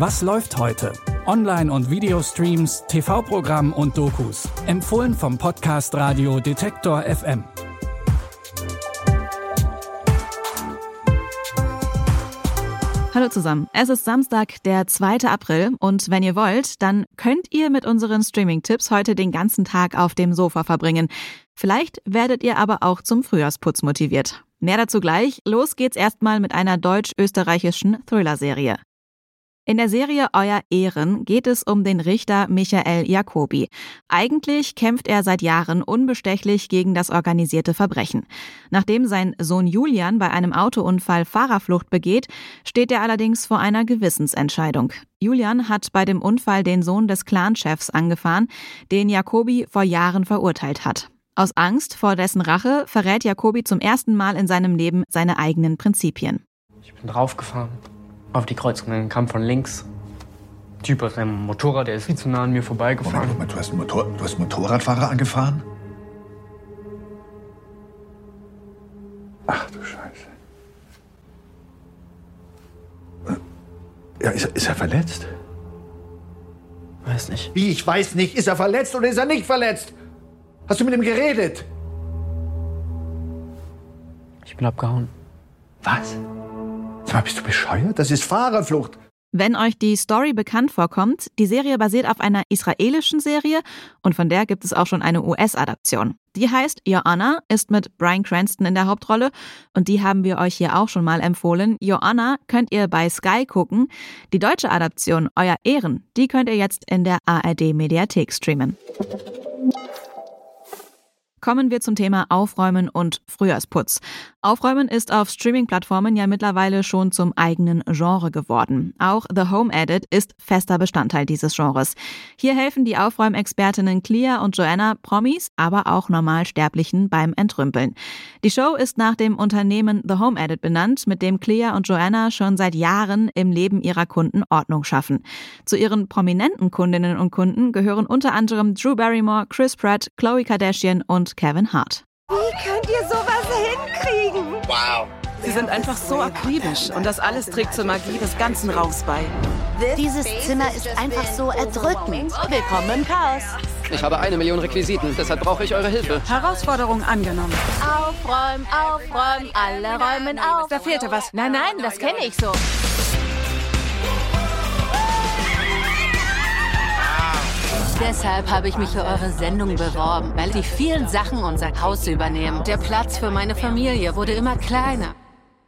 Was läuft heute? Online- und Videostreams, TV-Programm und Dokus. Empfohlen vom Podcast Radio Detektor FM. Hallo zusammen. Es ist Samstag, der 2. April und wenn ihr wollt, dann könnt ihr mit unseren Streaming-Tipps heute den ganzen Tag auf dem Sofa verbringen. Vielleicht werdet ihr aber auch zum Frühjahrsputz motiviert. Mehr dazu gleich. Los geht's erstmal mit einer deutsch-österreichischen Thriller-Serie. In der Serie Euer Ehren geht es um den Richter Michael Jacobi. Eigentlich kämpft er seit Jahren unbestechlich gegen das organisierte Verbrechen. Nachdem sein Sohn Julian bei einem Autounfall Fahrerflucht begeht, steht er allerdings vor einer Gewissensentscheidung. Julian hat bei dem Unfall den Sohn des Clanchefs angefahren, den Jacobi vor Jahren verurteilt hat. Aus Angst vor dessen Rache verrät Jacobi zum ersten Mal in seinem Leben seine eigenen Prinzipien. Ich bin draufgefahren auf die Kreuzung. Dann kam von links ein Typ aus einem Motorrad, der ist viel zu nah an mir vorbeigefahren. Moment, Moment, du hast einen, Motor du hast einen Motorradfahrer angefahren? Ach du Scheiße. Ja, ist, er- ist er verletzt? Weiß nicht. Wie, ich weiß nicht. Ist er verletzt oder ist er nicht verletzt? Hast du mit ihm geredet? Ich bin abgehauen. Was? Sag bist du bescheuert? Das ist Fahrerflucht. Wenn euch die Story bekannt vorkommt, die Serie basiert auf einer israelischen Serie und von der gibt es auch schon eine US-Adaption. Die heißt Honor, ist mit Bryan Cranston in der Hauptrolle und die haben wir euch hier auch schon mal empfohlen. Honor könnt ihr bei Sky gucken. Die deutsche Adaption Euer Ehren, die könnt ihr jetzt in der ARD Mediathek streamen. Kommen wir zum Thema Aufräumen und Frühjahrsputz. Aufräumen ist auf Streaming-Plattformen ja mittlerweile schon zum eigenen Genre geworden. Auch The Home Edit ist fester Bestandteil dieses Genres. Hier helfen die Aufräumexpertinnen Clea und Joanna Promis, aber auch Normalsterblichen beim Entrümpeln. Die Show ist nach dem Unternehmen The Home Edit benannt, mit dem Clea und Joanna schon seit Jahren im Leben ihrer Kunden Ordnung schaffen. Zu ihren prominenten Kundinnen und Kunden gehören unter anderem Drew Barrymore, Chris Pratt, Khloe Kardashian und Kevin Hart. Wie könnt ihr sowas hinkriegen? Sie sind einfach so akribisch und das alles trägt zur Magie des ganzen Raums bei. Dieses Zimmer ist einfach so erdrückend. Willkommen im Chaos. Ich habe eine Million Requisiten, deshalb brauche ich eure Hilfe. Herausforderung angenommen. Aufräumen, aufräumen, alle räumen auf. Da fehlte was. Nein, nein, das kenne ich so. Deshalb habe ich mich für eure Sendung beworben, weil die vielen Sachen unser Haus übernehmen. Der Platz für meine Familie wurde immer kleiner.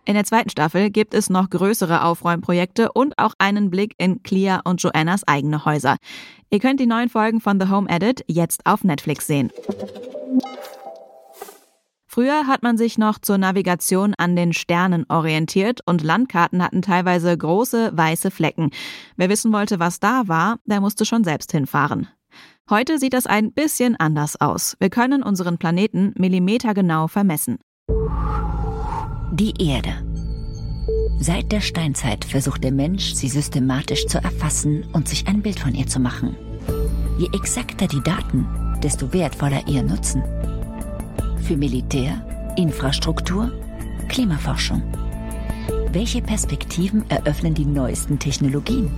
In der zweiten Staffel gibt es noch größere Aufräumprojekte und auch einen Blick in Clea und Joannas eigene Häuser. Ihr könnt die neuen Folgen von The Home Edit jetzt auf Netflix sehen. Früher hat man sich noch zur Navigation an den Sternen orientiert und Landkarten hatten teilweise große weiße Flecken. Wer wissen wollte, was da war, der musste schon selbst hinfahren. Heute sieht das ein bisschen anders aus. Wir können unseren Planeten millimetergenau vermessen. Die Erde. Seit der Steinzeit versucht der Mensch, sie systematisch zu erfassen und sich ein Bild von ihr zu machen. Je exakter die Daten, desto wertvoller ihr Nutzen. Für Militär, Infrastruktur, Klimaforschung. Welche Perspektiven eröffnen die neuesten Technologien?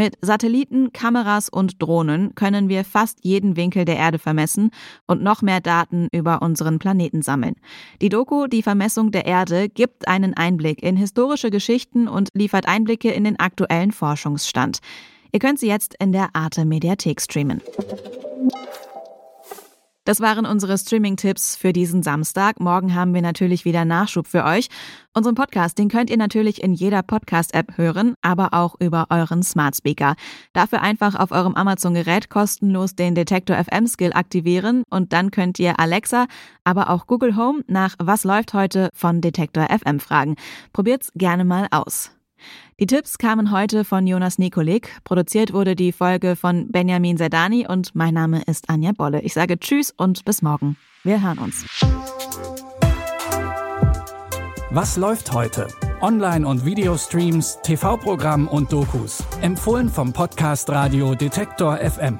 Mit Satelliten, Kameras und Drohnen können wir fast jeden Winkel der Erde vermessen und noch mehr Daten über unseren Planeten sammeln. Die Doku Die Vermessung der Erde gibt einen Einblick in historische Geschichten und liefert Einblicke in den aktuellen Forschungsstand. Ihr könnt sie jetzt in der Arte Mediathek streamen. Das waren unsere Streaming-Tipps für diesen Samstag. Morgen haben wir natürlich wieder Nachschub für euch. Unseren Podcast, den könnt ihr natürlich in jeder Podcast-App hören, aber auch über euren Smart Speaker. Dafür einfach auf eurem Amazon-Gerät kostenlos den Detektor FM-Skill aktivieren und dann könnt ihr Alexa, aber auch Google Home nach Was läuft heute von Detektor FM fragen. Probiert's gerne mal aus. Die Tipps kamen heute von Jonas Nikolik. Produziert wurde die Folge von Benjamin Sedani und mein Name ist Anja Bolle. Ich sage Tschüss und bis morgen. Wir hören uns. Was läuft heute? Online- und Videostreams, TV-Programm und Dokus. Empfohlen vom Podcast Radio Detektor FM.